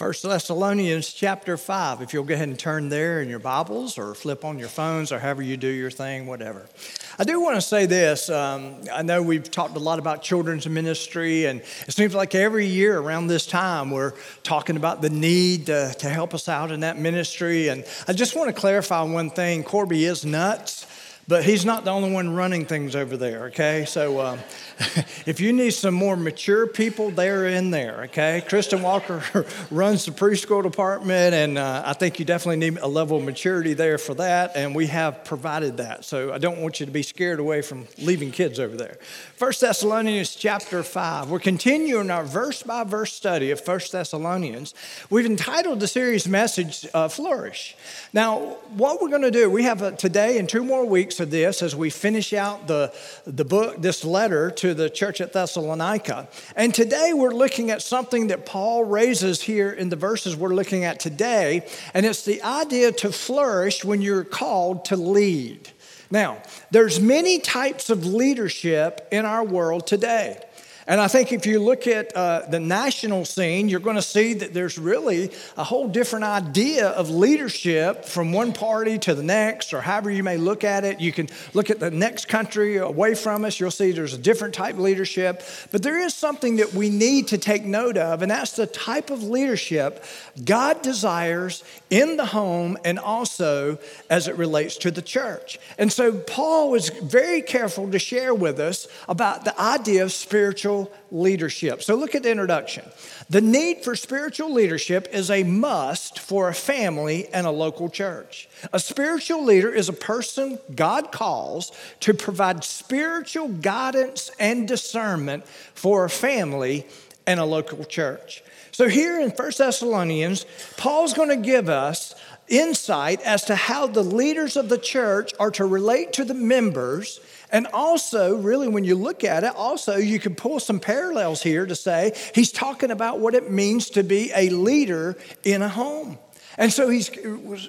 First Thessalonians chapter 5. If you'll go ahead and turn there in your Bibles or flip on your phones or however you do your thing, whatever. I do want to say this. Um, I know we've talked a lot about children's ministry, and it seems like every year around this time we're talking about the need to, to help us out in that ministry. And I just want to clarify one thing Corby is nuts but he's not the only one running things over there, okay? So uh, if you need some more mature people, they're in there, okay? Kristen Walker runs the preschool department, and uh, I think you definitely need a level of maturity there for that, and we have provided that. So I don't want you to be scared away from leaving kids over there. First Thessalonians chapter 5. We're continuing our verse by verse study of First Thessalonians. We've entitled the series message uh, Flourish. Now, what we're going to do, we have a, today and two more weeks this as we finish out the, the book, this letter to the church at Thessalonica. And today we're looking at something that Paul raises here in the verses we're looking at today, and it's the idea to flourish when you're called to lead. Now, there's many types of leadership in our world today. And I think if you look at uh, the national scene, you're going to see that there's really a whole different idea of leadership from one party to the next, or however you may look at it. You can look at the next country away from us, you'll see there's a different type of leadership. But there is something that we need to take note of, and that's the type of leadership God desires in the home and also as it relates to the church. And so Paul was very careful to share with us about the idea of spiritual leadership. So look at the introduction. The need for spiritual leadership is a must for a family and a local church. A spiritual leader is a person God calls to provide spiritual guidance and discernment for a family and a local church. So here in 1 Thessalonians, Paul's going to give us insight as to how the leaders of the church are to relate to the members and also, really, when you look at it, also, you can pull some parallels here to say he's talking about what it means to be a leader in a home. And so he's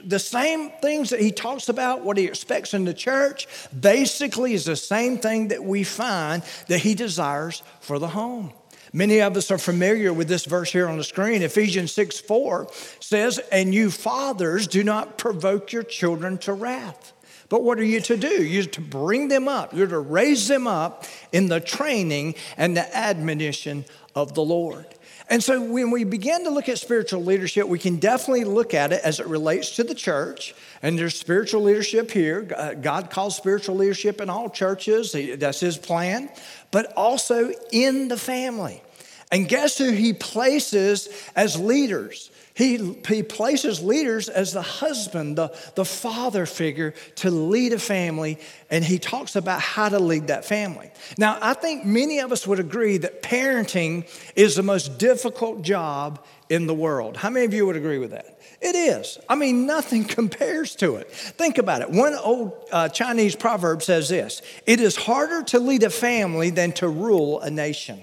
the same things that he talks about, what he expects in the church, basically is the same thing that we find that he desires for the home. Many of us are familiar with this verse here on the screen. Ephesians 6 4 says, And you fathers do not provoke your children to wrath. But what are you to do? You're to bring them up, you're to raise them up in the training and the admonition of the Lord. And so when we begin to look at spiritual leadership, we can definitely look at it as it relates to the church. And there's spiritual leadership here. Uh, God calls spiritual leadership in all churches, that's his plan, but also in the family. And guess who he places as leaders? He, he places leaders as the husband, the, the father figure to lead a family, and he talks about how to lead that family. Now, I think many of us would agree that parenting is the most difficult job in the world. How many of you would agree with that? It is. I mean, nothing compares to it. Think about it. One old uh, Chinese proverb says this It is harder to lead a family than to rule a nation.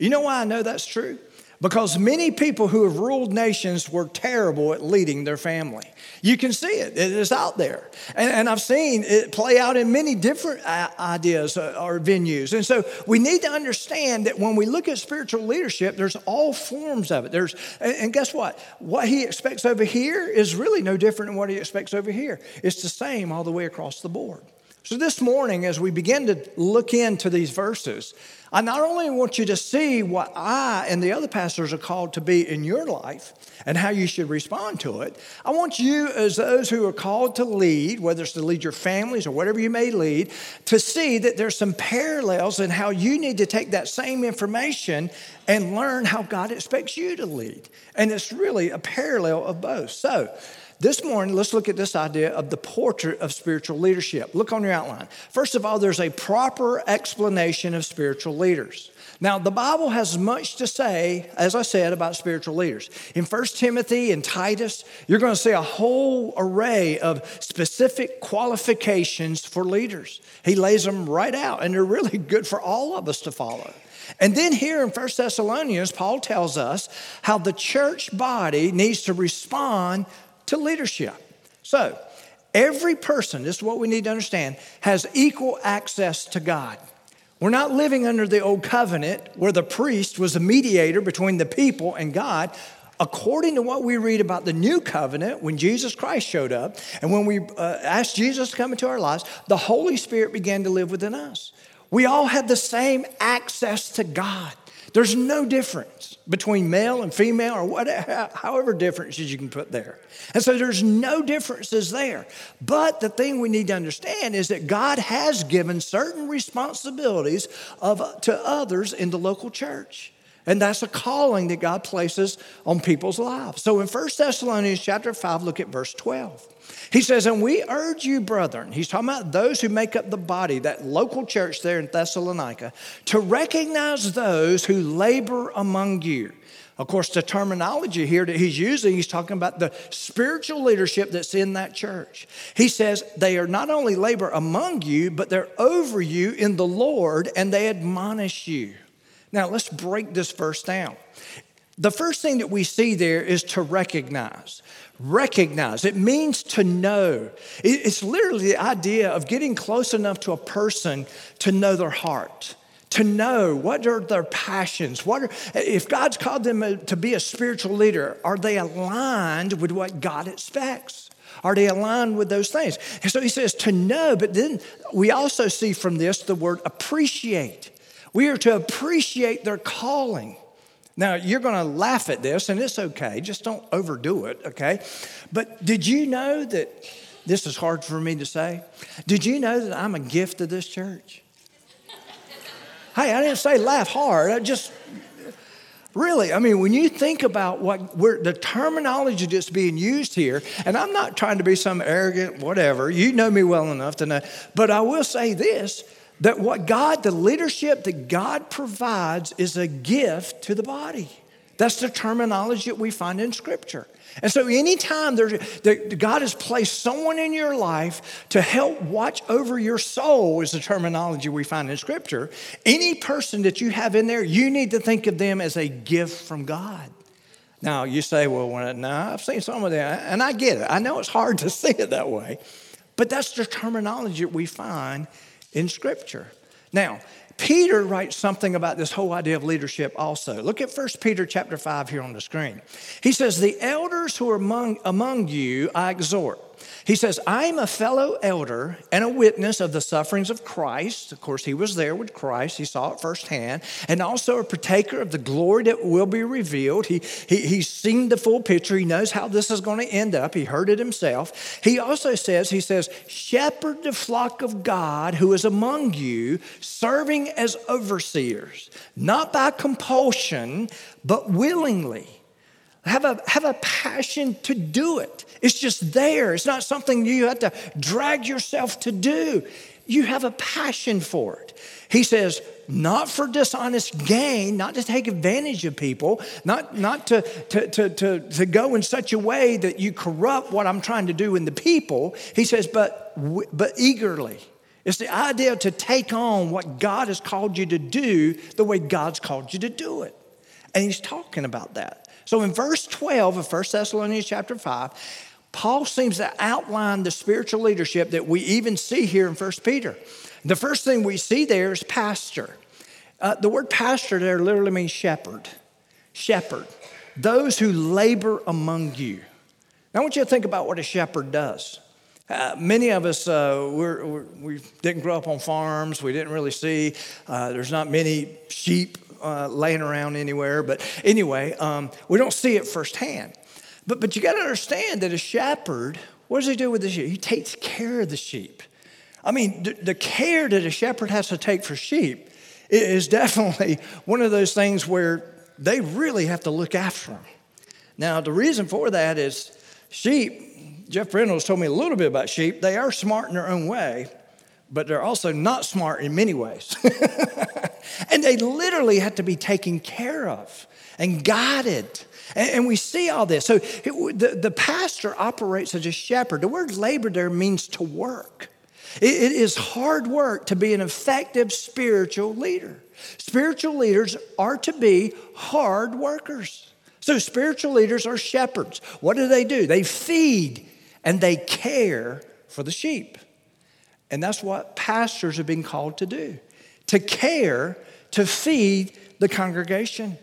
You know why I know that's true? Because many people who have ruled nations were terrible at leading their family. You can see it, it is out there. And, and I've seen it play out in many different uh, ideas uh, or venues. And so we need to understand that when we look at spiritual leadership, there's all forms of it. There's, and guess what? What he expects over here is really no different than what he expects over here. It's the same all the way across the board. So this morning, as we begin to look into these verses, I not only want you to see what I and the other pastors are called to be in your life and how you should respond to it, I want you, as those who are called to lead, whether it's to lead your families or whatever you may lead, to see that there's some parallels in how you need to take that same information and learn how God expects you to lead. And it's really a parallel of both. So, this morning, let's look at this idea of the portrait of spiritual leadership. Look on your outline. First of all, there's a proper explanation of spiritual leaders. Now, the Bible has much to say, as I said, about spiritual leaders. In 1 Timothy and Titus, you're going to see a whole array of specific qualifications for leaders. He lays them right out, and they're really good for all of us to follow. And then here in 1 Thessalonians, Paul tells us how the church body needs to respond to leadership. So, every person, this is what we need to understand, has equal access to God. We're not living under the old covenant where the priest was a mediator between the people and God. according to what we read about the new covenant, when Jesus Christ showed up and when we uh, asked Jesus to come into our lives, the Holy Spirit began to live within us. We all had the same access to God. There's no difference between male and female or whatever, however differences you can put there. And so there's no differences there. But the thing we need to understand is that God has given certain responsibilities of, to others in the local church. And that's a calling that God places on people's lives. So in 1 Thessalonians chapter 5, look at verse 12. He says, And we urge you, brethren, he's talking about those who make up the body, that local church there in Thessalonica, to recognize those who labor among you. Of course, the terminology here that he's using, he's talking about the spiritual leadership that's in that church. He says they are not only labor among you, but they're over you in the Lord and they admonish you. Now, let's break this verse down. The first thing that we see there is to recognize. Recognize. It means to know. It's literally the idea of getting close enough to a person to know their heart to know what are their passions what are, if god's called them to be a spiritual leader are they aligned with what god expects are they aligned with those things and so he says to know but then we also see from this the word appreciate we are to appreciate their calling now, you're going to laugh at this, and it's okay. Just don't overdo it, okay? But did you know that this is hard for me to say? Did you know that I'm a gift to this church? hey, I didn't say laugh hard. I just Really, I mean, when you think about what the terminology that's being used here, and I'm not trying to be some arrogant whatever, you know me well enough to know, but I will say this that what God, the leadership that God provides, is a gift to the body. That's the terminology that we find in Scripture. And so, anytime that God has placed someone in your life to help watch over your soul, is the terminology we find in Scripture. Any person that you have in there, you need to think of them as a gift from God. Now, you say, well, when, no, I've seen some of them, and I get it. I know it's hard to see it that way, but that's the terminology that we find in Scripture. Now, Peter writes something about this whole idea of leadership also. Look at 1 Peter chapter 5 here on the screen. He says, The elders who are among, among you I exhort he says, I'm a fellow elder and a witness of the sufferings of Christ. Of course, he was there with Christ, he saw it firsthand, and also a partaker of the glory that will be revealed. He, he, he's seen the full picture, he knows how this is going to end up, he heard it himself. He also says, He says, shepherd the flock of God who is among you, serving as overseers, not by compulsion, but willingly. Have a, have a passion to do it. It's just there. It's not something you have to drag yourself to do. You have a passion for it. He says, not for dishonest gain, not to take advantage of people, not, not to, to, to, to, to go in such a way that you corrupt what I'm trying to do in the people. He says, but, but eagerly. It's the idea to take on what God has called you to do the way God's called you to do it. And he's talking about that. So in verse 12 of 1 Thessalonians chapter 5, Paul seems to outline the spiritual leadership that we even see here in 1 Peter. The first thing we see there is pastor. Uh, the word pastor there literally means shepherd. Shepherd. Those who labor among you. Now, I want you to think about what a shepherd does. Uh, many of us, uh, we're, we're, we did not grow up on farms. We didn't really see, uh, there's not many sheep uh, laying around anywhere. But anyway, um, we don't see it firsthand. But, but you got to understand that a shepherd, what does he do with the sheep? He takes care of the sheep. I mean, the, the care that a shepherd has to take for sheep is definitely one of those things where they really have to look after them. Now, the reason for that is sheep, Jeff Reynolds told me a little bit about sheep. They are smart in their own way, but they're also not smart in many ways. they literally had to be taken care of and guided and, and we see all this. So it, the, the pastor operates as a shepherd. The word labor there means to work. It, it is hard work to be an effective spiritual leader. Spiritual leaders are to be hard workers. So spiritual leaders are shepherds. What do they do? They feed and they care for the sheep. And that's what pastors have been called to do to care, to feed the congregation.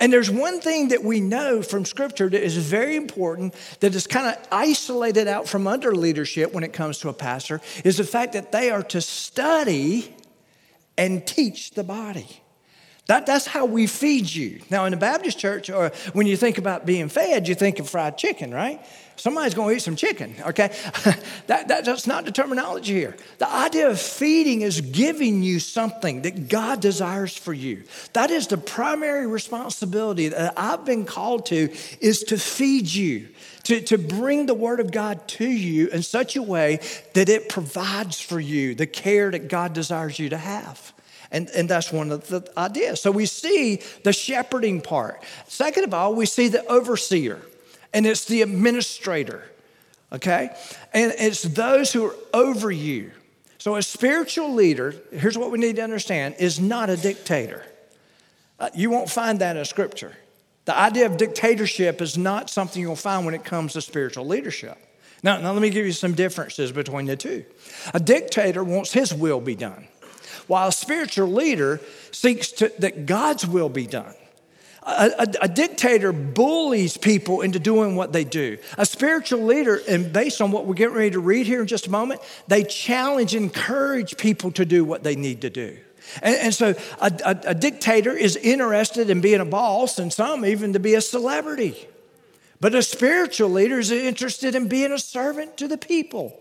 And there's one thing that we know from Scripture that is very important that is kind of isolated out from under leadership when it comes to a pastor is the fact that they are to study and teach the body. That, that's how we feed you. Now, in the Baptist church, or when you think about being fed, you think of fried chicken, right? Somebody's going to eat some chicken, okay? that, that, that's not the terminology here. The idea of feeding is giving you something that God desires for you. That is the primary responsibility that I've been called to is to feed you, to, to bring the word of God to you in such a way that it provides for you the care that God desires you to have. And, and that's one of the ideas. So we see the shepherding part. Second of all, we see the overseer, and it's the administrator, okay? And it's those who are over you. So a spiritual leader, here's what we need to understand, is not a dictator. Uh, you won't find that in Scripture. The idea of dictatorship is not something you'll find when it comes to spiritual leadership. Now, now let me give you some differences between the two. A dictator wants his will be done while a spiritual leader seeks to, that God's will be done. A, a, a, dictator bullies people into doing what they do. A spiritual leader, and based on what we're getting ready to read here in just a moment, they challenge, encourage people to do what they need to do. And, and so a, a dictator is interested in being a boss, and some even to be a celebrity. But a spiritual leader is interested in being a servant to the people.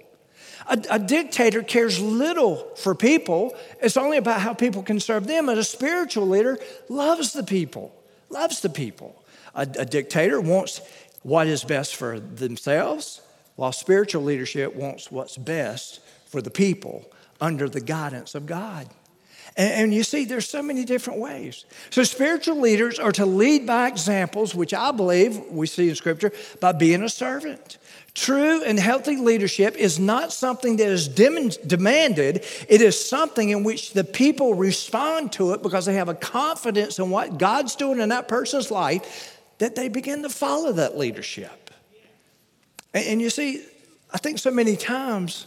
A, a, dictator cares little for people. It's only about how people can serve them. And a spiritual leader loves the people, loves the people. A, a dictator wants what is best for themselves, while spiritual leadership wants what's best for the people under the guidance of God. And, and you see, there's so many different ways. So, spiritual leaders are to lead by examples, which I believe we see in Scripture, by being a servant. True and healthy leadership is not something that is demanded, it is something in which the people respond to it because they have a confidence in what God's doing in that person's life that they begin to follow that leadership. And, you see, I think so many times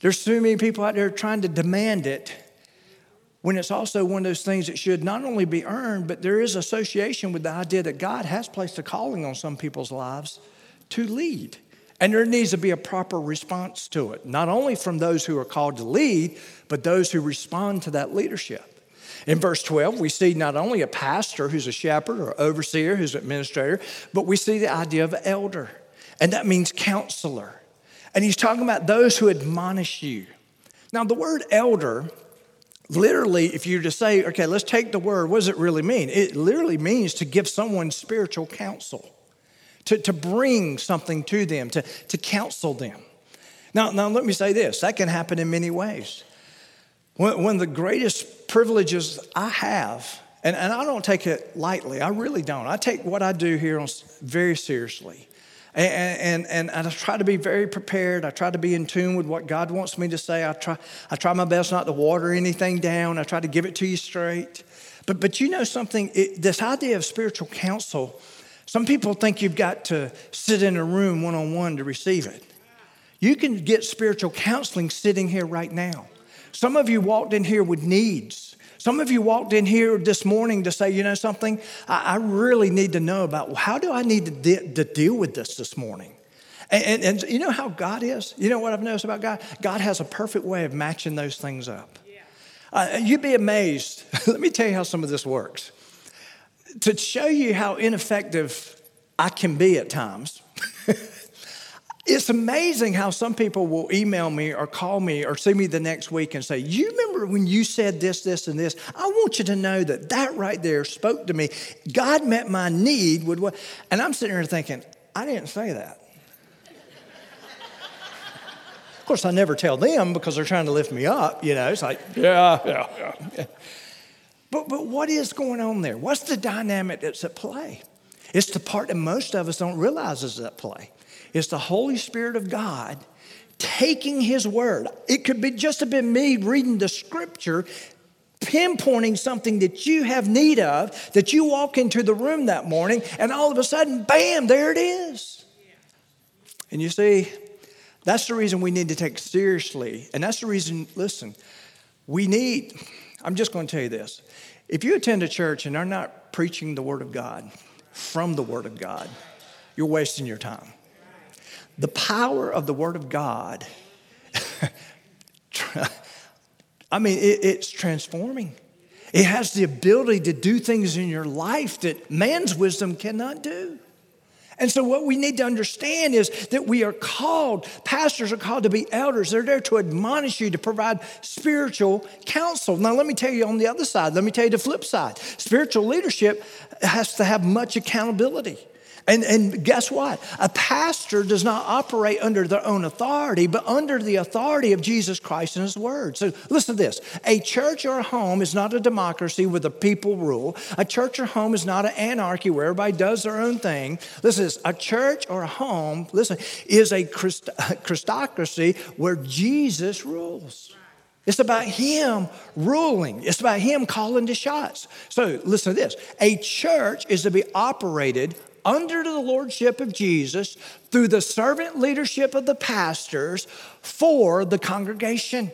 there's so many people out there trying to demand it when it's also one of those things that should not only be earned, but there is association with the idea that God has placed a calling on some people's lives to lead. And there needs to be a proper response to it, not only from those who are called to lead, but those who respond to that leadership. In verse 12, we see not only a pastor who's a shepherd or overseer who's an administrator, but we see the idea of elder, and that means counselor. And he's talking about those who admonish you. Now, the word elder, literally, if you were to say, okay, let's take the word, what does it really mean? It literally means to give someone spiritual counsel to, to bring something to them, to, to counsel them. Now, now, let me say this that can happen in many ways. One, of the greatest privileges I have, and, and I don't take it lightly, I really don't. I take what I do here very seriously. And, and, and, I try to be very prepared. I try to be in tune with what God wants me to say. I try, I try my best not to water anything down. I try to give it to you straight. But, but you know something? It, this idea of spiritual counsel some people think you've got to sit in a room one on one to receive it. You can get spiritual counseling sitting here right now. Some of you walked in here with needs. Some of you walked in here this morning to say, you know something, I, I really need to know about how do I need to, de- to deal with this this morning? And, and, and, you know how God is? You know what I've noticed about God? God has a perfect way of matching those things up. Uh, you'd be amazed. Let me tell you how some of this works to show you how ineffective I can be at times, it's amazing how some people will email me or call me or see me the next week and say, You remember when you said this, this, and this? I want you to know that that right there spoke to me. God met my need with what. And I'm sitting here thinking, I didn't say that. of course, I never tell them because they're trying to lift me up. You know, it's like, yeah, yeah, yeah. But, but what is going on there? What's the dynamic that's at play? It's the part that most of us don't realize is at play. It's the Holy Spirit of God taking His word. It could be just have been me reading the scripture, pinpointing something that you have need of, that you walk into the room that morning, and all of a sudden, bam, there it is. And you see, that's the reason we need to take seriously. And that's the reason, listen, we need, I'm just going to tell you this If you attend a church and they're not preaching the Word of God from the Word of God, you're wasting your time. The power of the Word of God, I mean, it, it's transforming. It has the ability to do things in your life that man's wisdom cannot do. And so, what we need to understand is that we are called, pastors are called to be elders. They're there to admonish you, to provide spiritual counsel. Now, let me tell you on the other side, let me tell you the flip side. Spiritual leadership has to have much accountability. And, and guess what? A pastor does not operate under their own authority, but under the authority of Jesus Christ and His Word. So listen to this a church or a home is not a democracy with a people rule. A church or home is not an anarchy where everybody does their own thing. Listen this a church or a home, listen, is a Christ, Christocracy where Jesus rules. It's about Him ruling. It's about Him calling the shots. So listen to this a church is to be operated under the lordship of Jesus through the servant leadership of the pastors for the congregation.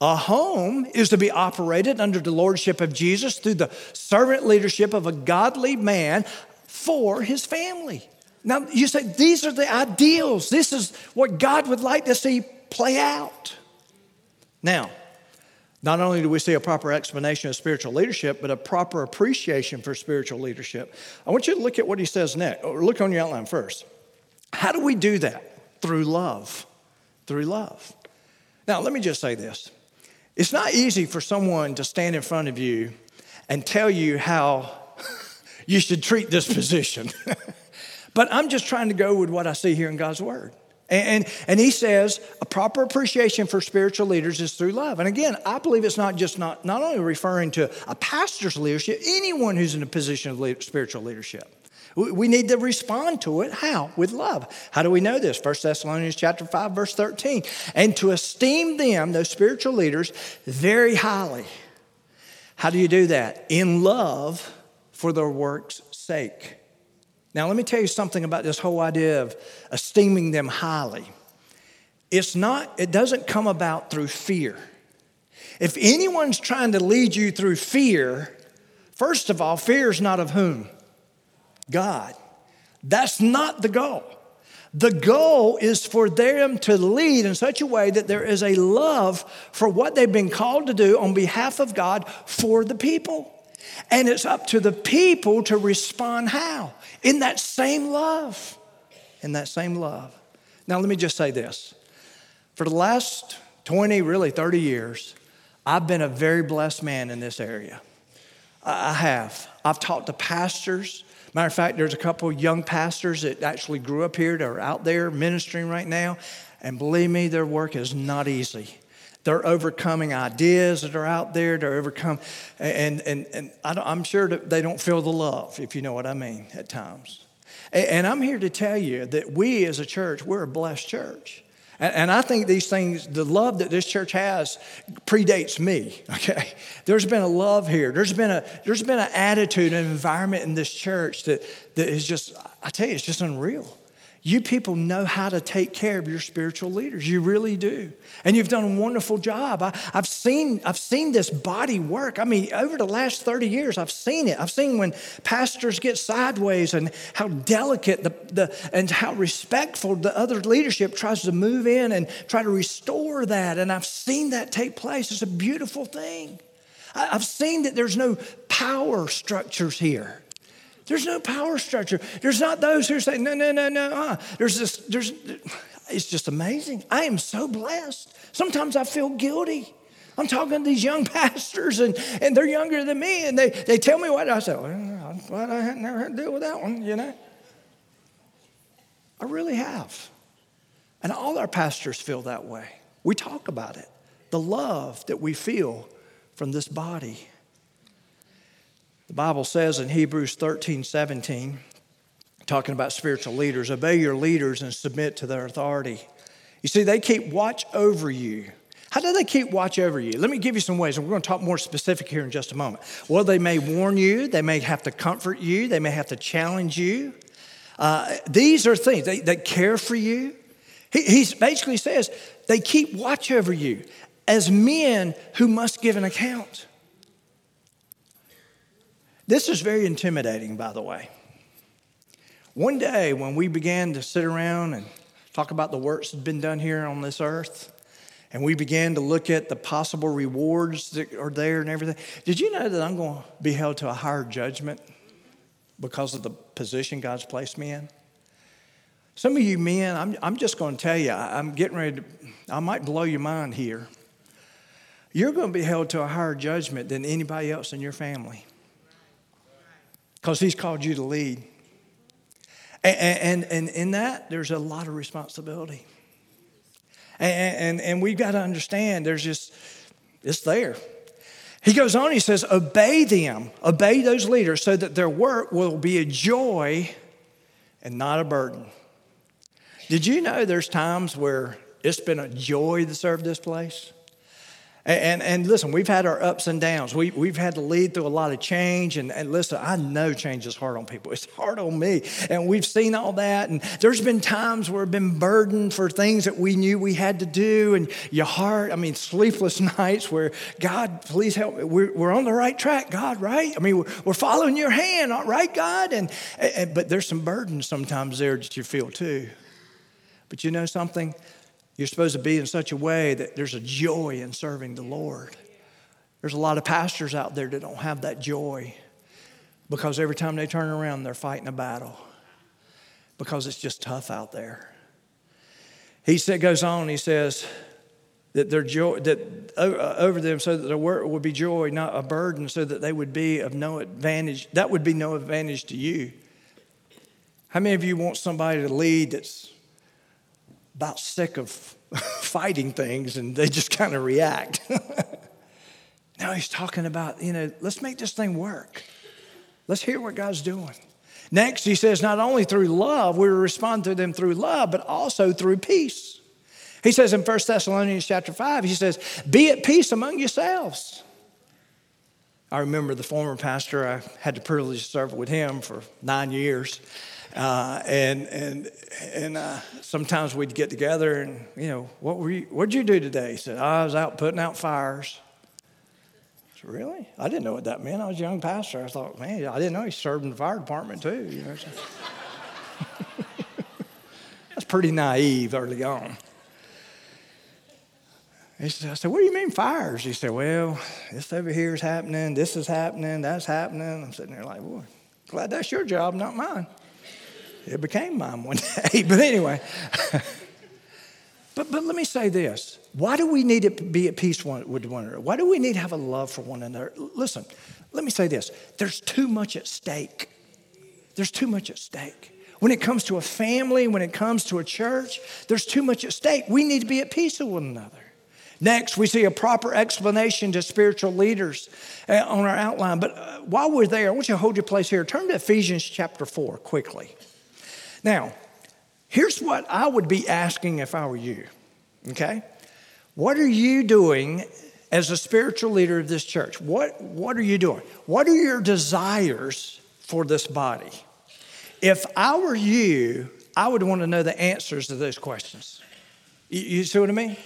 A home is to be operated under the lordship of Jesus through the servant leadership of a godly man for his family. Now, you say these are the ideals. This is what God would like to see play out. Now, not only do we see a proper explanation of spiritual leadership, but a proper appreciation for spiritual leadership. I want you to look at what he says next, or look on your outline first. How do we do that? Through love. Through love. Now, let me just say this it's not easy for someone to stand in front of you and tell you how you should treat this position. but I'm just trying to go with what I see here in God's Word. And, and he says a proper appreciation for spiritual leaders is through love. And again, I believe it's not just not, not only referring to a pastor's leadership, anyone who's in a position of spiritual leadership. We, we need to respond to it. How? With love. How do we know this? 1 Thessalonians chapter 5, verse 13. And to esteem them, those spiritual leaders, very highly. How do you do that? In love for their work's sake. Now, let me tell you something about this whole idea of esteeming them highly. It's not, it doesn't come about through fear. If anyone's trying to lead you through fear, first of all, fear is not of whom? God. That's not the goal. The goal is for them to lead in such a way that there is a love for what they've been called to do on behalf of God for the people. And it's up to the people to respond how? In that same love. In that same love. Now, let me just say this. For the last 20, really 30 years, I've been a very blessed man in this area. I have. I've talked to pastors. Matter of fact, there's a couple young pastors that actually grew up here that are out there ministering right now. And believe me, their work is not easy. They're overcoming ideas that are out there. They're overcome, and and and I am sure that they don't feel the love, if you know what I mean, at times. And, and I'm here to tell you that we as a church, we're a blessed church. And, and I think these things, the love that this church has, predates me. Okay, there's been a love here. There's been a there's been an attitude, an environment in this church that that is just, I tell you, it's just unreal. You people know how to take care of your spiritual leaders. You really do. And you've done a wonderful job. I, have seen, I've seen this body work. I mean, over the last 30 years, I've seen it. I've seen when pastors get sideways and how delicate the, the, and how respectful the other leadership tries to move in and try to restore that. And I've seen that take place. It's a beautiful thing. I, I've seen that there's no power structures here. There's no power structure. There's not those who say, no, no, no, no. Uh. There's this, there's, it's just amazing. I am so blessed. Sometimes I feel guilty. I'm talking to these young pastors, and, and they're younger than me, and they, they tell me what I say, well, I'm glad I had never had to deal with that one, you know. I really have. And all our pastors feel that way. We talk about it. The love that we feel from this body. The Bible says in Hebrews 13 17, talking about spiritual leaders, obey your leaders and submit to their authority. You see, they keep watch over you. How do they keep watch over you? Let me give you some ways, and we're going to talk more specific here in just a moment. Well, they may warn you, they may have to comfort you, they may have to challenge you. Uh, these are things they, they care for you. He he's basically says they keep watch over you as men who must give an account. This is very intimidating, by the way. One day, when we began to sit around and talk about the works that's been done here on this earth, and we began to look at the possible rewards that are there and everything, did you know that I'm going to be held to a higher judgment because of the position God's placed me in? Some of you men, I'm, I'm just going to tell you, I'm getting ready to, I might blow your mind here. You're going to be held to a higher judgment than anybody else in your family because He's called you to lead. And, and, and in that, there's a lot of responsibility. And, and, and we've got to understand there's just, it's there. He goes on, he says, Obey them, obey those leaders so that their work will be a joy and not a burden. Did you know there's times where it's been a joy to serve this place? And, and, listen, we've had our ups and downs. We, we've had to lead through a lot of change. And, and listen, I know change is hard on people. It's hard on me. And we've seen all that. And there's been times where we've been burdened for things that we knew we had to do. And your heart, I mean, sleepless nights where, God, please help me. We're, we're on the right track, God, right? I mean, we're, we're following your hand, right, God? And, and, but there's some burdens sometimes there that you feel too. But you know something? You're supposed to be in such a way that there's a joy in serving the Lord. There's a lot of pastors out there that don't have that joy because every time they turn around, they're fighting a battle because it's just tough out there. He said, goes on, he says, that their joy that uh, over them so that their work would be joy not a burden so that they would be of no advantage that would be no advantage to you how many of you want somebody to lead that's about sick of fighting things and they just kind of react. now he's talking about, you know, let's make this thing work. Let's hear what God's doing. Next, he says, not only through love, we respond to them through love, but also through peace. He says in 1 Thessalonians chapter 5, he says, be at peace among yourselves. I remember the former pastor, I had the privilege to serve with him for nine years. Uh, and and and uh, sometimes we'd get together and you know what were you what'd you do today? He said I was out putting out fires. Said, really? I didn't know what that meant. I was a young pastor. I thought, man, I didn't know he served in the fire department too. You know, so. that's pretty naive early on. He said, I said, what do you mean fires? He said, well, this over here is happening, this is happening, that's happening. I'm sitting there like, boy, glad that's your job, not mine. It became mine one day. But anyway, but, but let me say this. Why do we need to be at peace with one another? Why do we need to have a love for one another? Listen, let me say this. There's too much at stake. There's too much at stake. When it comes to a family, when it comes to a church, there's too much at stake. We need to be at peace with one another. Next, we see a proper explanation to spiritual leaders uh, on our outline. But uh, while we're there, I want you to hold your place here. Turn to Ephesians chapter 4 quickly. Now, here's what I would be asking if I were you, okay? What are you doing as a spiritual leader of this church? What, what are you doing? What are your desires for this body? If I were you, I would want to know the answers to those questions. You, you see what I mean?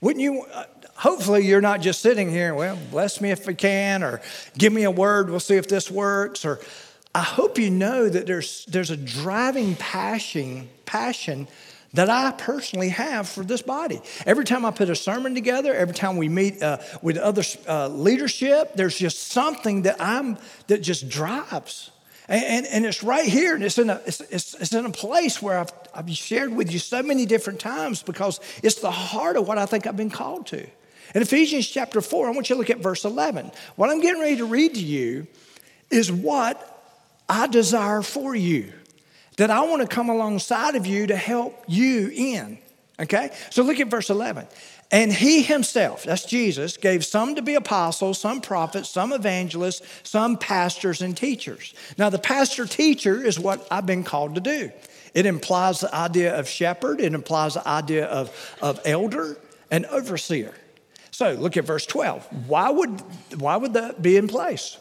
Wouldn't you? Uh, hopefully, you're not just sitting here, well, bless me if we can, or give me a word, we'll see if this works, or I hope you know that there's, there's a driving passion, passion that I personally have for this body. Every time I put a sermon together, every time we meet uh, with other uh, leadership, there's just something that I'm that just drives. And, and, and it's right here, and it's in a, it's, it's, it's, in a place where I've, I've shared with you so many different times because it's the heart of what I think I've been called to. In Ephesians chapter 4, I want you to look at verse 11. What I'm getting ready to read to you is what I desire for you, that I want to come alongside of you to help you in. Okay? So look at verse 11. And he himself, that's Jesus, gave some to be apostles, some prophets, some evangelists, some pastors and teachers. Now, the pastor teacher is what I've been called to do. It implies the idea of shepherd, it implies the idea of, of elder and overseer. So look at verse 12. Why would, why would that be in place?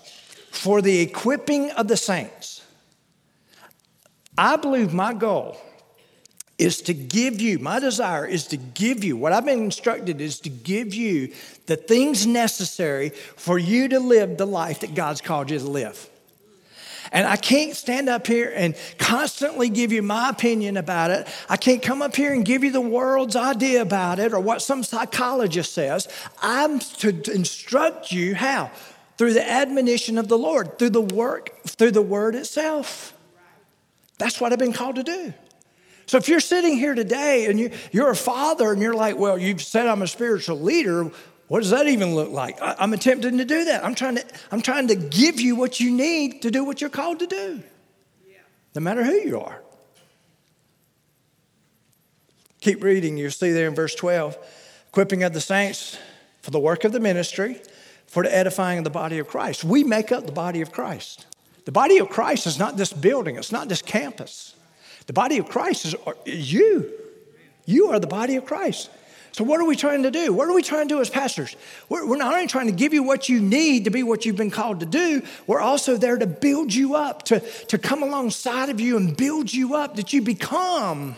For the equipping of the saints. I believe my goal is to give you, my desire is to give you, what I've been instructed is to give you the things necessary for you to live the life that God's called you to live. And I can't stand up here and constantly give you my opinion about it. I can't come up here and give you the world's idea about it or what some psychologist says. I'm to instruct you how? Through the admonition of the Lord, through the work, through the word itself. That's what I've been called to do. So if you're sitting here today and you, you're a father and you're like, well, you've said I'm a spiritual leader, what does that even look like? I, am attempting to do that. I'm trying to, I'm trying to give you what you need to do what you're called to do, no matter who you are. Keep reading. You'll see there in verse 12 equipping of the saints for the work of the ministry, for the edifying of the body of Christ. We make up the body of Christ. The body of Christ is not this building, it's not this campus. The body of Christ is, you. You are the body of Christ. So, what are we trying to do? What are we trying to do as pastors? We're, we're, not only trying to give you what you need to be what you've been called to do, we're also there to build you up, to, to come alongside of you and build you up that you become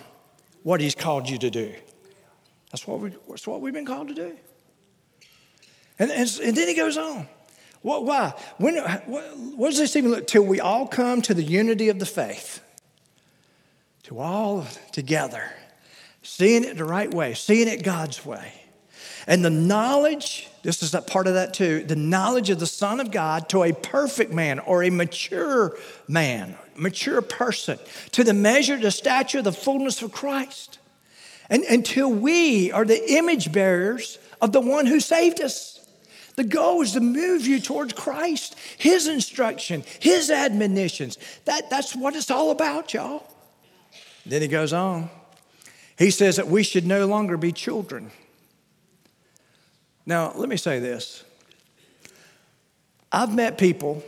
what He's called you to do. That's what, we, that's what we've been called to do. And, and, and then He goes on. What, why? When, what, what does this even look? Till we all come to the unity of the faith, to all together seeing it the right way, seeing it God's way. And the knowledge, this is a part of that too, the knowledge of the Son of God to a perfect man or a mature man, mature person, to the measure, the stature, the fullness of Christ. And until we are the image bearers of the one who saved us. The goal is to move you towards Christ, His instruction, His admonitions. That, that's what it's all about, y'all. Then he goes on. He says that we should no longer be children. Now, let me say this. I've met people,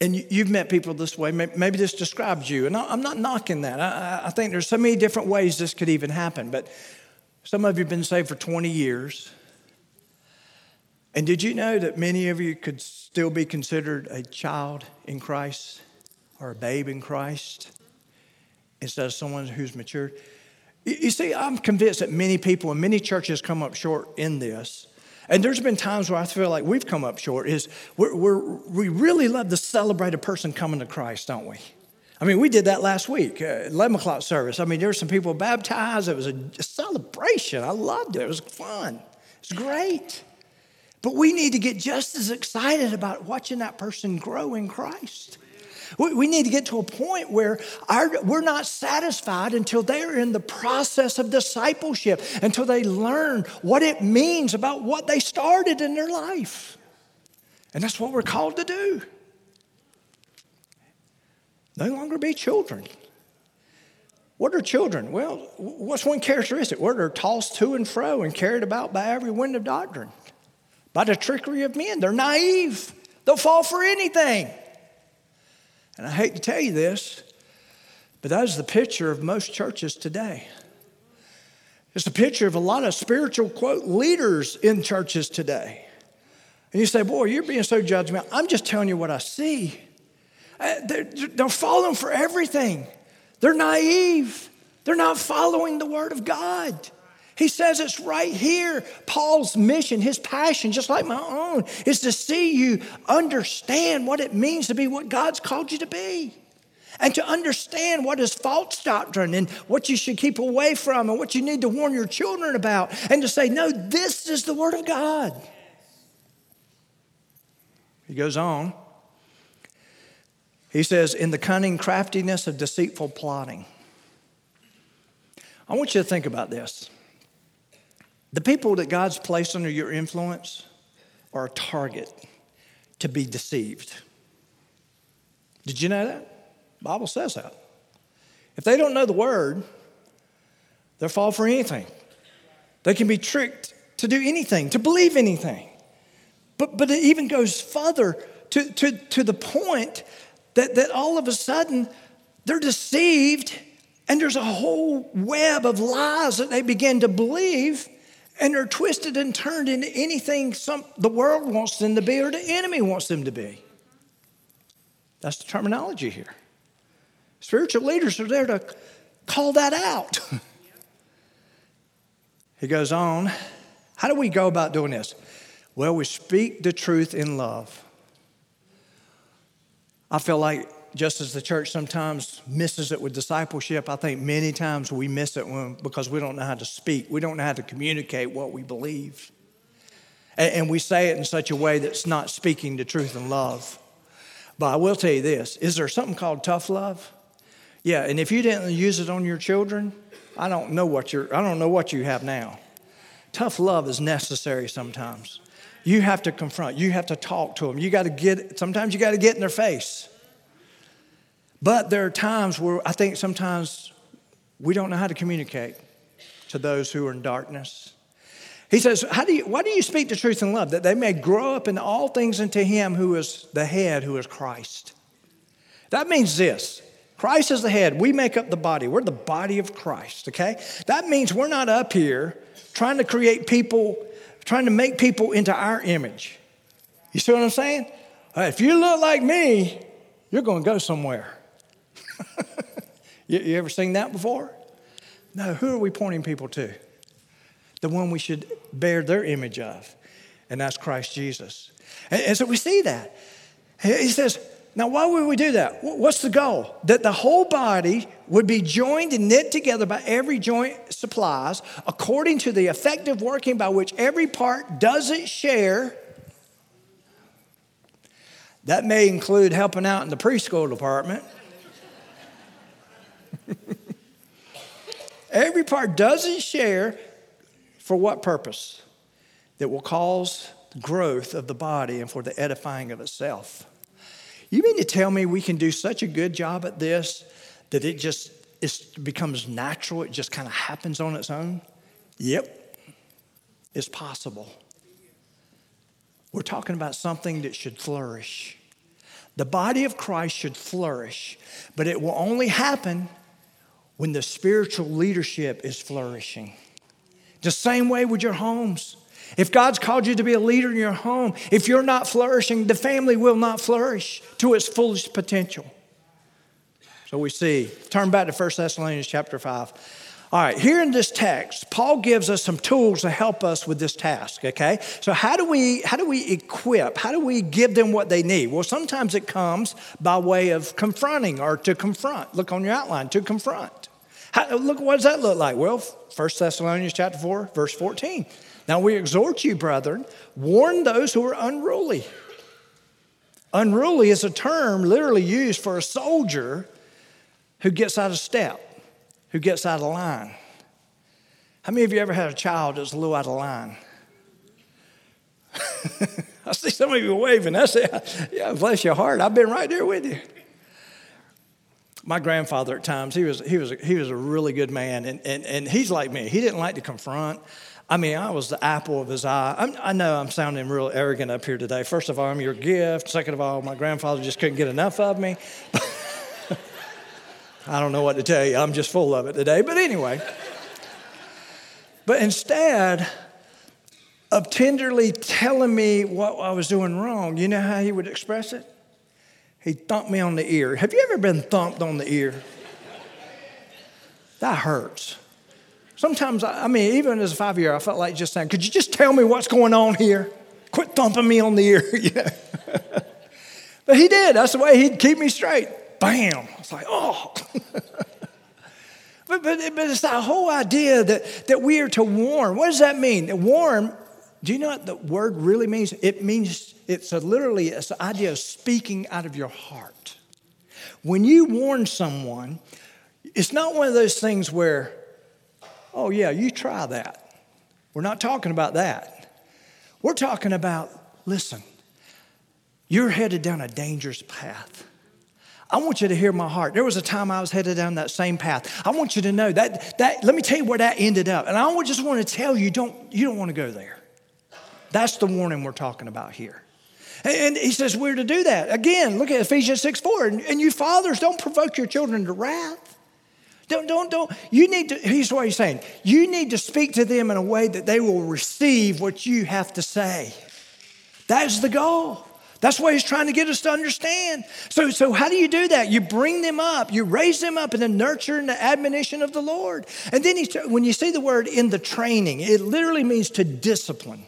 and you've met people this way. Maybe this describes you, and I'm not knocking that. I think there's so many different ways this could even happen, but some of you have been saved for 20 years. And did you know that many of you could still be considered a child in Christ or a babe in Christ instead of someone who's matured? You see, I'm convinced that many people and many churches come up short in this. And there's been times where I feel like we've come up short. Is we're, we're, we really love to celebrate a person coming to Christ, don't we? I mean, we did that last week, uh, 11 o'clock service. I mean, there were some people baptized. It was a, celebration. I loved it. It was fun. It was great. But we need to get just as excited about watching that person grow in Christ. We need to get to a point where our, we're not satisfied until they're in the process of discipleship, until they learn what it means about what they started in their life. And that's what we're called to do. No longer be children. What are children? Well, what's one characteristic? Well, they're tossed to and fro and carried about by every wind of doctrine, by the trickery of men. They're naive, they'll fall for anything. And I hate to tell you this, but that is the picture of most churches today. It's a picture of a lot of spiritual, quote, leaders in churches today. And you say, boy, you're being so judgmental. I'm just telling you what I see. Uh, they're, they're falling for everything, they're naive, they're not following the Word of God. He says it's right here. Paul's mission, his passion, just like my own, is to see you understand what it means to be what God's called you to be. And to understand what is false doctrine and what you should keep away from and what you need to warn your children about. And to say, no, this is the Word of God. He goes on. He says, in the cunning craftiness of deceitful plotting. I want you to think about this. The people that God's placed under your influence are a target to be deceived. Did you know that? The Bible says that. If they don't know the word, they'll fall for anything. They can be tricked to do anything, to believe anything. But, but it even goes further to, to, to the point that, that all of a sudden they're deceived and there's a whole web of lies that they begin to believe and they're twisted and turned into anything some, the world wants them to be or the enemy wants them to be. That's the terminology here. Spiritual leaders are there to call that out. he goes on. How do we go about doing this? Well, we speak the truth in love. I feel like just as the church sometimes misses it with discipleship, I think many times we miss it when, because we don't know how to speak. We don't know how to communicate what we believe. And, and we say it in such a way that's not speaking the truth in love. But I will tell you this is there something called tough love? Yeah, and if you didn't use it on your children, I don't know what you're, I don't know what you have now. Tough love is necessary sometimes. You have to confront, you have to talk to them. You got to get, sometimes you got to get in their face. But there are times where I think sometimes we don't know how to communicate to those who are in darkness. He says, how do you, Why do you speak the truth in love? That they may grow up in all things into Him who is the head, who is Christ. That means this Christ is the head. We make up the body. We're the body of Christ, okay? That means we're not up here trying to create people, trying to make people into our image. You see what I'm saying? If you look like me, you're going to go somewhere. You, you ever seen that before? No, who are we pointing people to? The one we should bear their image of, and that's Christ Jesus. And, and so we see that. He says, now, why would we do that? What's the goal? That the whole body would be joined and knit together by every joint supplies according to the effective working by which every part does its share. That may include helping out in the preschool department. Every part does its share for what purpose? That will cause growth of the body and for the edifying of itself. You mean to tell me we can do such a good job at this that it just it becomes natural, it just kind of happens on its own? Yep, it's possible. We're talking about something that should flourish. The body of Christ should flourish, but it will only happen when the spiritual leadership is flourishing. The same way with your homes. If God's called you to be a leader in your home, if you're not flourishing, the family will not flourish to its fullest potential. So we see, turn back to 1 Thessalonians chapter 5. All right, here in this text, Paul gives us some tools to help us with this task, okay? So how do we how do we equip? How do we give them what they need? Well, sometimes it comes by way of confronting or to confront. Look on your outline, to confront. How, look, what does that look like? Well, 1 Thessalonians chapter 4, verse 14. Now we exhort you, brethren, warn those who are unruly. Unruly is a term literally used for a soldier who gets out of step who gets out of line. How many of you ever had a child that's a little out of line? I see some of you waving. I say, yeah, bless your heart. I've been right there with you. My grandfather at times, he was, he was, he was a really good man, and, and, and he's like me. He didn't like to confront. I mean, I was the apple of his eye. I'm, i know I'm sounding real arrogant up here today. First of all, I'm your gift. Second of all, my grandfather just couldn't get enough of me. I don't know what to tell you. I'm just full of it today. But anyway, but instead of tenderly telling me what I was doing wrong, you know how he would express it? He thumped me on the ear. Have you ever been thumped on the ear? That hurts. Sometimes, I mean, even as a five year, I felt like just saying, Could you just tell me what's going on here? Quit thumping me on the ear. yeah. but he did. That's the way he'd keep me straight bam. It's like, oh. but, but, but it's that whole idea that, that we are to warn. What does that mean? Warn, do you know what the word really means? It means, it's a, literally, it's the idea of speaking out of your heart. When you warn someone, it's not one of those things where, oh, yeah, you try that. We're not talking about that. We're talking about, listen, you're headed down a dangerous path. I want you to hear my heart. There was a time I was headed down that same path. I want you to know that that let me tell you where that ended up. And I just want to tell you don't you don't want to go there. That's the warning we're talking about here. And he says we're to do that. Again, look at Ephesians 6 4. And, you fathers, don't provoke your children to wrath. Don't, don't, don't. You need to, here's what he's saying. You need to speak to them in a way that they will receive what you have to say. That's the goal. That's what he's trying to get us to understand. So, so how do you do that? You bring them up, you raise them up in the nurture and the admonition of the Lord. And then he's, when you see the word in the training, it literally means to discipline.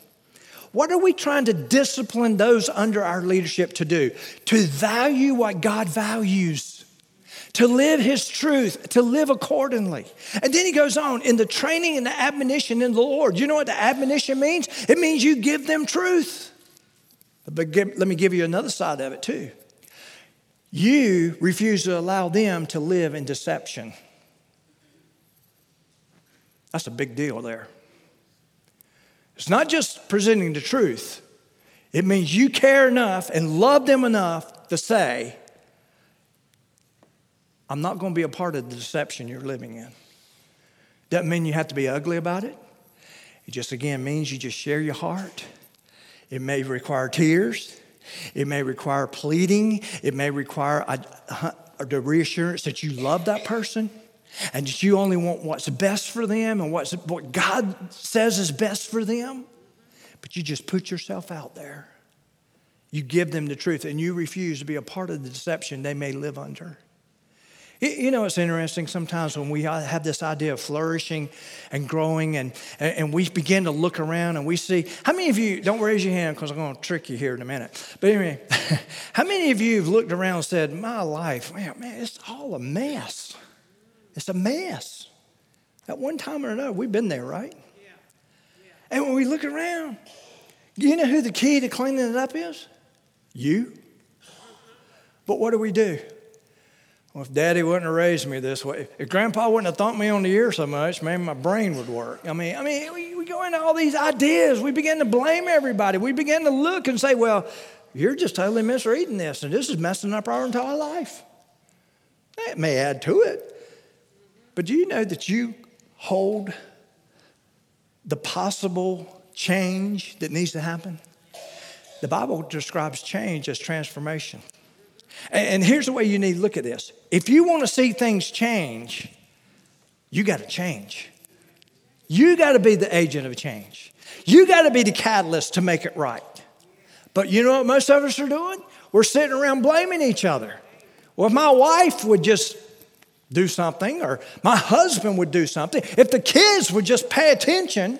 What are we trying to discipline those under our leadership to do? To value what God values, to live His truth, to live accordingly. And then he goes on in the training and the admonition in the Lord. You know what the admonition means? It means you give them truth. But let me give you another side of it too. You refuse to allow them to live in deception. That's a big deal there. It's not just presenting the truth, it means you care enough and love them enough to say, I'm not going to be a part of the deception you're living in. Doesn't mean you have to be ugly about it. It just again means you just share your heart. It may require tears. It may require pleading. It may require a, a, the reassurance that you love that person and that you only want what's best for them and what's, what God says is best for them. But you just put yourself out there. You give them the truth and you refuse to be a part of the deception they may live under. You know, it's interesting sometimes when we have this idea of flourishing and growing, and, and we begin to look around and we see how many of you, don't raise your hand because I'm going to trick you here in a minute, but anyway, how many of you have looked around and said, My life, man, man, it's all a mess? It's a mess. At one time or another, we've been there, right? Yeah. Yeah. And when we look around, you know who the key to cleaning it up is? You. Uh-huh. But what do we do? Well, if daddy wouldn't have raised me this way, if grandpa wouldn't have thumped me on the ear so much, maybe my brain would work. I mean, I mean, we, we go into all these ideas. We begin to blame everybody. We begin to look and say, well, you're just totally misreading this, and this is messing up our entire life. That may add to it, but do you know that you hold the possible change that needs to happen? The Bible describes change as transformation. And here's the way you need to look at this if you want to see things change, you got to change. You got to be the agent of change. You got to be the catalyst to make it right. But you know what most of us are doing? We're sitting around blaming each other. Well, if my wife would just do something, or my husband would do something, if the kids would just pay attention.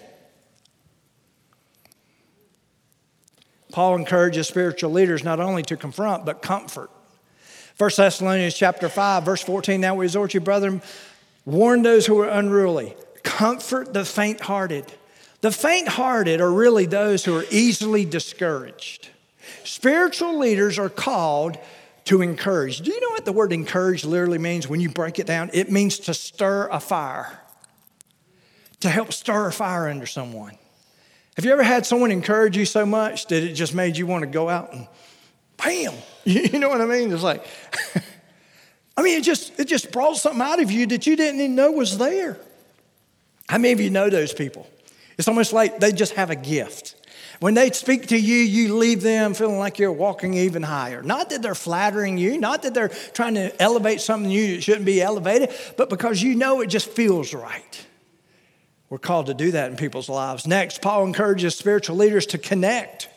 Paul encourages spiritual leaders not only to confront, but comfort. 1 Thessalonians chapter 5, verse 14, now we exhort you, brethren, warn those who are unruly, comfort the faint hearted. The faint hearted are really those who are easily discouraged. Spiritual leaders are called to encourage. Do you know what the word encourage literally means when you break it down? It means to stir a fire, to help stir a fire under someone. Have you ever had someone encourage you so much that it just made you want to go out and bam? You know what I mean? It's like, I mean, it just, it just brought something out of you that you didn't even know was there. How many of you know those people? It's almost like they just have a gift. When they speak to you, you leave them feeling like you're walking even higher. Not that they're flattering you, not that they're trying to elevate something you that shouldn't be elevated, but because you know it just feels right. We're called to do that in people's lives. Next, Paul encourages spiritual leaders to connect.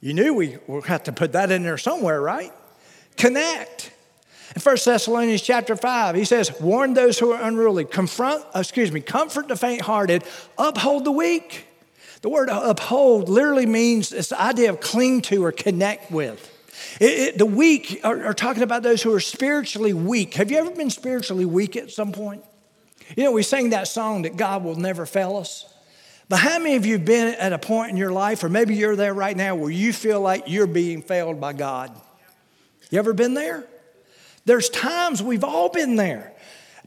You knew we would have to put that in there somewhere, right? Connect. In 1 Thessalonians chapter 5, he says, warn those who are unruly, confront, excuse me, comfort the faint-hearted, uphold the weak. The word uphold literally means this idea of cling to or connect with. It, it, the weak are, are talking about those who are spiritually weak. Have you ever been spiritually weak at some point? You know, we sang that song that God will never fail us. But how many of you have been at a point in your life, or maybe you're there right now, where you feel like you're being failed by God? You ever been there? There's times we've all been there.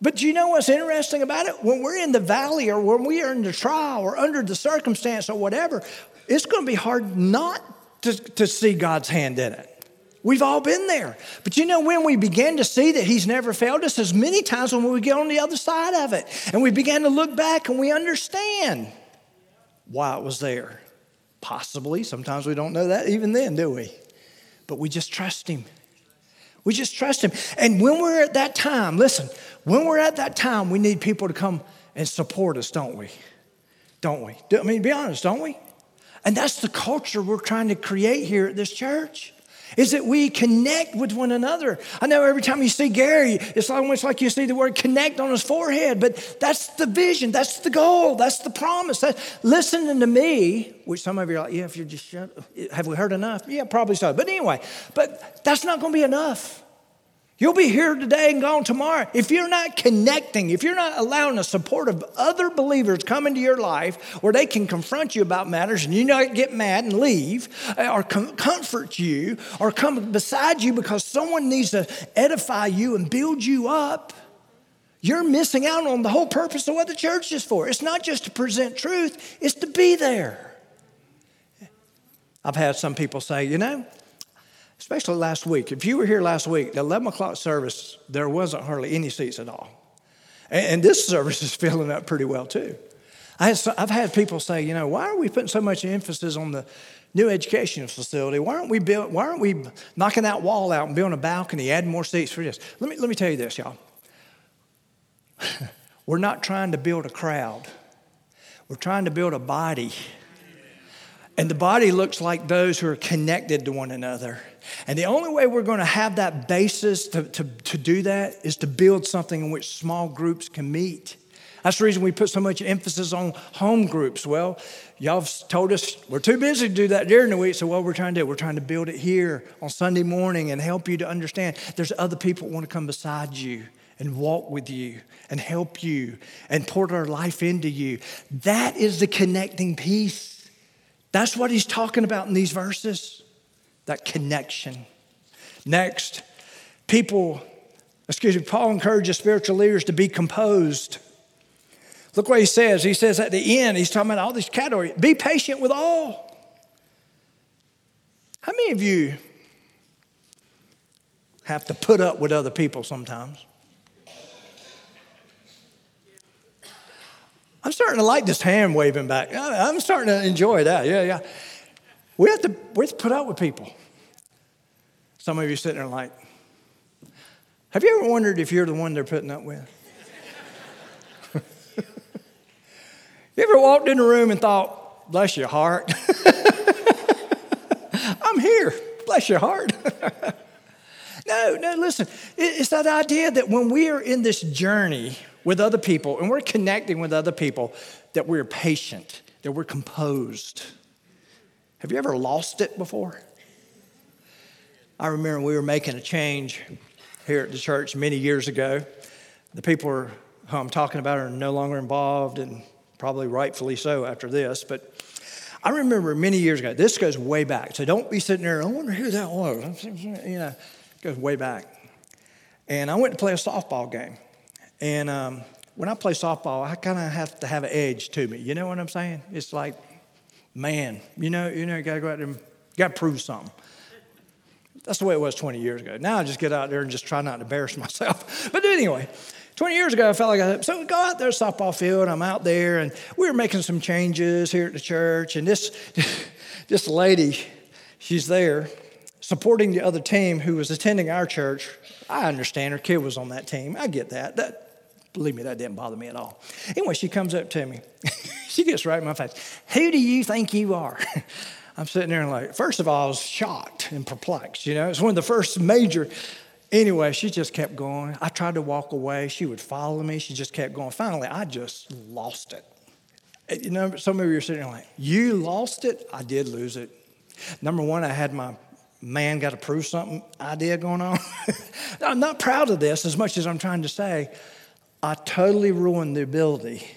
But you know what's interesting about it? When we're in the valley or when we are in the trial or under the circumstance or whatever, it's going to be hard not to, to see God's hand in it. We've all been there. But you know, when we begin to see that He's never failed us, as many times when we get on the other side of it and we begin to look back and we understand why it was there. Possibly, sometimes we don't know that even then, do we? But we just trust Him. We just trust Him. And when we're at that time, listen, when we're at that time, we need people to come and support us, don't we? Don't we? I mean, be honest, don't we? And that's the culture we're trying to create here at this church. Is that we connect with one another. I know every time you see Gary, it's almost like you see the word connect on his forehead, but that's the vision, that's the goal, that's the promise. That, listening to me, which some of you are like, yeah, if you're just shut, have we heard enough? Yeah, probably so. But anyway, but that's not going to be enough. You'll be here today and gone tomorrow. If you're not connecting, if you're not allowing the support of other believers come into your life where they can confront you about matters and you not get mad and leave, uh, or com- comfort you, or come beside you because someone needs to edify you and build you up, you're missing out on the whole purpose of what the church is for. It's not just to present truth, it's to be there. I've had some people say, you know, especially last week. If you were here last week, the 11 o'clock service, there wasn't hardly any seats at all. And, and this service is filling up pretty well too. I have had people say, you know, why are we putting so much emphasis on the new education facility? Why aren't we build, Why aren't we knocking that wall out and building a balcony, adding more seats for this? Let me let me tell you this, y'all. We're not trying to build a crowd. We're trying to build a body. And the body looks like those who are connected to one another. And the only way we're going to have that basis to, to, to do that is to build something in which small groups can meet. That's the reason we put so much emphasis on home groups. Well, y'all have told us we're too busy to do that during the week, so what we're trying to do, we're trying to build it here on Sunday morning and help you to understand there's other people want to come beside you and walk with you and help you and pour their life into you. That is the connecting piece. That's what he's talking about in these verses that connection. Next, people, excuse me, Paul encourages spiritual leaders to be composed. Look what he says. He says at the end, he's talking about all these categories be patient with all. How many of you have to put up with other people sometimes? I'm starting to like this hand waving back. I'm starting to enjoy that. Yeah, yeah. We have to, we have to put up with people. Some of you sitting there like, have you ever wondered if you're the one they're putting up with? you ever walked in a room and thought, bless your heart? I'm here, bless your heart. no, no, listen. It's that idea that when we are in this journey with other people and we're connecting with other people, that we're patient, that we're composed have you ever lost it before? I remember we were making a change here at the church many years ago. The people who I'm talking about are no longer involved, and probably rightfully so after this. But I remember many years ago, this goes way back. So don't be sitting there, I wonder who that was. You know, it goes way back. And I went to play a softball game. And um, when I play softball, I kind of have to have an edge to me. You know what I'm saying? It's like man, you know, you know, you got to go out there and got to prove something. That's the way it was 20 years ago. Now I just get out there and just try not to embarrass myself. But anyway, 20 years ago, I felt like I so we go out there softball field. I'm out there, and we were making some changes here at the church. And this this lady, she's there supporting the other team who was attending our church. I understand her kid was on that team. I get that. That believe me, that didn't bother me at all. Anyway, she comes up to me. she gets right in my face. Who do you think you are? I'm sitting there and like, first of all, I was shocked and perplexed. You know, it's one of the first major. Anyway, she just kept going. I tried to walk away. She would follow me. She just kept going. Finally, I just lost it. Uh, you know, some of you are sitting there like, you lost it? I did lose it. Number one, I had my man got to prove something idea going on. I'm not proud of this as much as I'm trying to say. I totally ruined the ability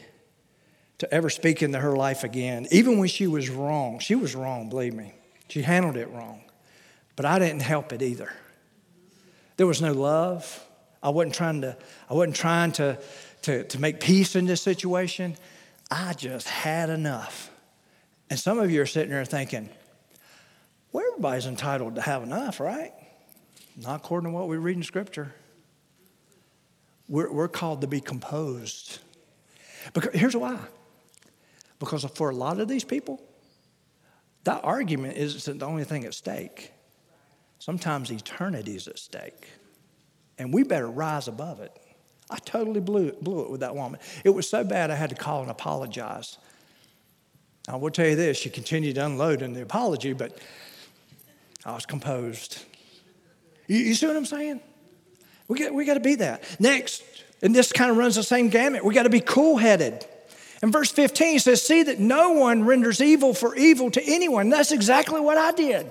to ever speak into her life again. Even when she was wrong, she was wrong, believe me. She handled it wrong. But I didn't help it either. There was no love. I wasn't trying to, I wasn't trying to, to, to make peace in this situation. I just had enough. And some of you are sitting there thinking, well, everybody's entitled to have enough, right? Not according to what we read in Scripture. We're, we're called to be composed. Because, here's why. Because for a lot of these people, that argument isn't the only thing at stake. Sometimes eternity is at stake. And we better rise above it. I totally blew it, blew it with that woman. It was so bad I had to call and apologize. I will tell you this, she continued to unload in the apology, but I was composed. You, you see what I'm saying? We got, we got to be that. Next, and this kind of runs the same gamut, we got to be cool headed. In verse 15, he says, See that no one renders evil for evil to anyone. That's exactly what I did.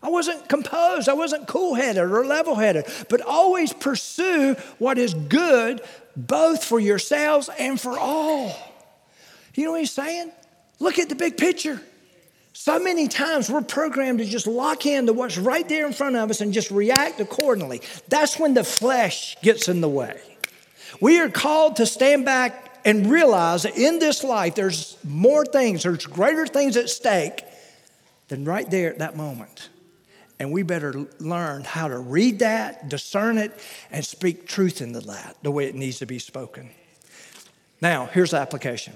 I wasn't composed, I wasn't cool headed or level headed, but always pursue what is good, both for yourselves and for all. You know what he's saying? Look at the big picture. So many times we're programmed to just lock into what's right there in front of us and just react accordingly. That's when the flesh gets in the way. We are called to stand back and realize that in this life there's more things, there's greater things at stake than right there at that moment. And we better learn how to read that, discern it, and speak truth into that the way it needs to be spoken. Now, here's the application.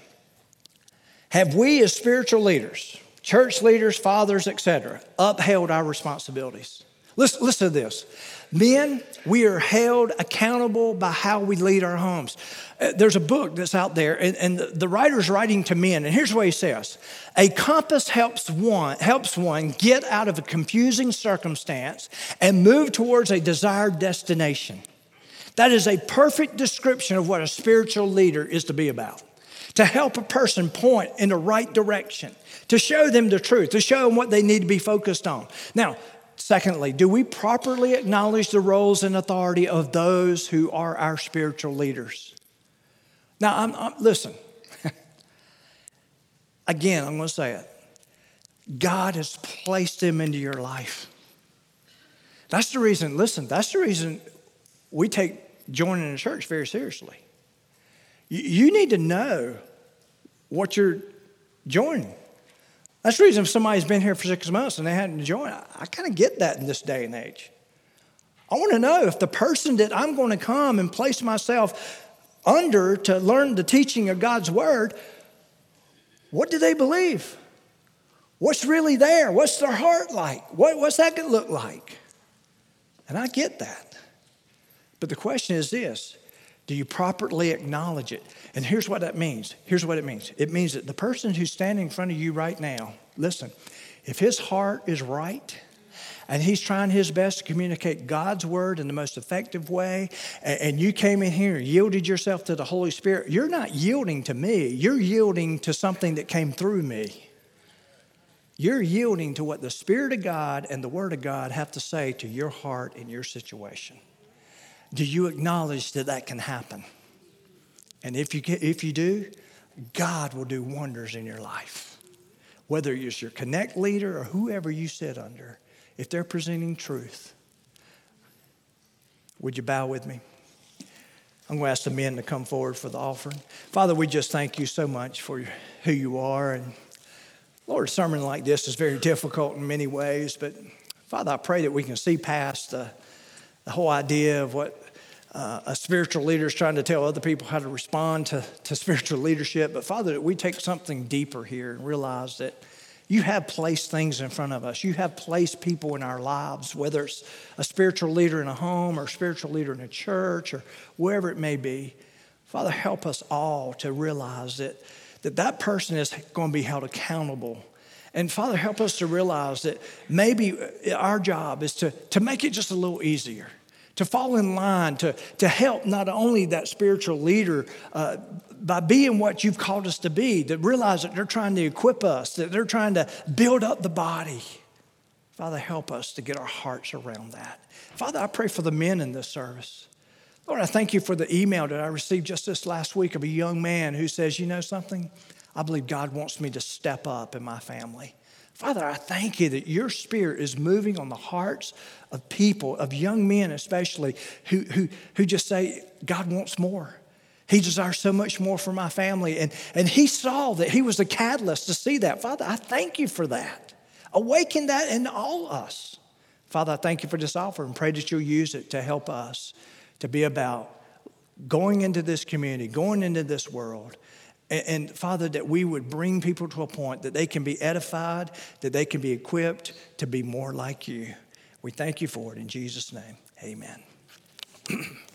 Have we as spiritual leaders, church leaders, fathers, etc., upheld our responsibilities? Listen, listen to this. Men, we are held accountable by how we lead our homes. Uh, there's a book that's out there, and, and the, the writer's writing to men, and here's what he says A compass helps one, helps one get out of a confusing circumstance and move towards a desired destination. That is a perfect description of what a spiritual leader is to be about to help a person point in the right direction, to show them the truth, to show them what they need to be focused on. Now, Secondly, do we properly acknowledge the roles and authority of those who are our spiritual leaders? Now, I'm, I'm, listen, again, I'm going to say it. God has placed them into your life. That's the reason, listen, that's the reason we take joining a church very seriously. You, need to know what you're joining. That's the reason if somebody's been here for six months and they hadn't joined, I, I kind of get that in this day and age. I want to know if the person that I'm going to come and place myself under to learn the teaching of God's word, what do they believe? What's really there? What's their heart like? What, what's that going to look like? And I get that. But the question is this do you properly acknowledge it? And here's what that means. Here's what it means it means that the person who's standing in front of you right now, listen, if his heart is right, and he's trying his best to communicate God's word in the most effective way, and you came in here and yielded yourself to the Holy Spirit, you're not yielding to me, you're yielding to something that came through me. You're yielding to what the Spirit of God and the Word of God have to say to your heart and your situation. Do you acknowledge that that can happen? And if you, if you do, God will do wonders in your life. Whether it's your connect leader or whoever you sit under, if they're presenting truth, would you bow with me? I'm going to ask the men to come forward for the offering. Father, we just thank you so much for who you are. And Lord, a sermon like this is very difficult in many ways, but Father, I pray that we can see past the, the whole idea of what uh, a spiritual leader is trying to tell other people how to respond to, to spiritual leadership. But Father, we take something deeper here and realize that you have placed things in front of us. You have placed people in our lives, whether it's a spiritual leader in a home or a spiritual leader in a church or wherever it may be. Father, help us all to realize that that, that person is going to be held accountable. And Father, help us to realize that maybe our job is to, to make it just a little easier to fall in line, to, to help not only that spiritual leader uh, by being what you've called us to be, to realize that they're trying to equip us, that they're trying to build up the body. Father, help us to get our hearts around that. Father, I pray for the men in this service. Lord, I thank you for the email that I received just this last week of a young man who says, You know something? I believe God wants me to step up in my family. Father, I thank you that your spirit is moving on the hearts of people, of young men especially, who, who, who just say, God wants more. He desires so much more for my family. And, and he saw that he was the catalyst to see that. Father, I thank you for that. Awaken that in all us. Father, I thank you for this offer and pray that you'll use it to help us to be about going into this community, going into this world, and, and, Father, that we would bring people to a point that they can be edified, that they can be equipped to be more like you. We thank you for it in Jesus' name. Amen.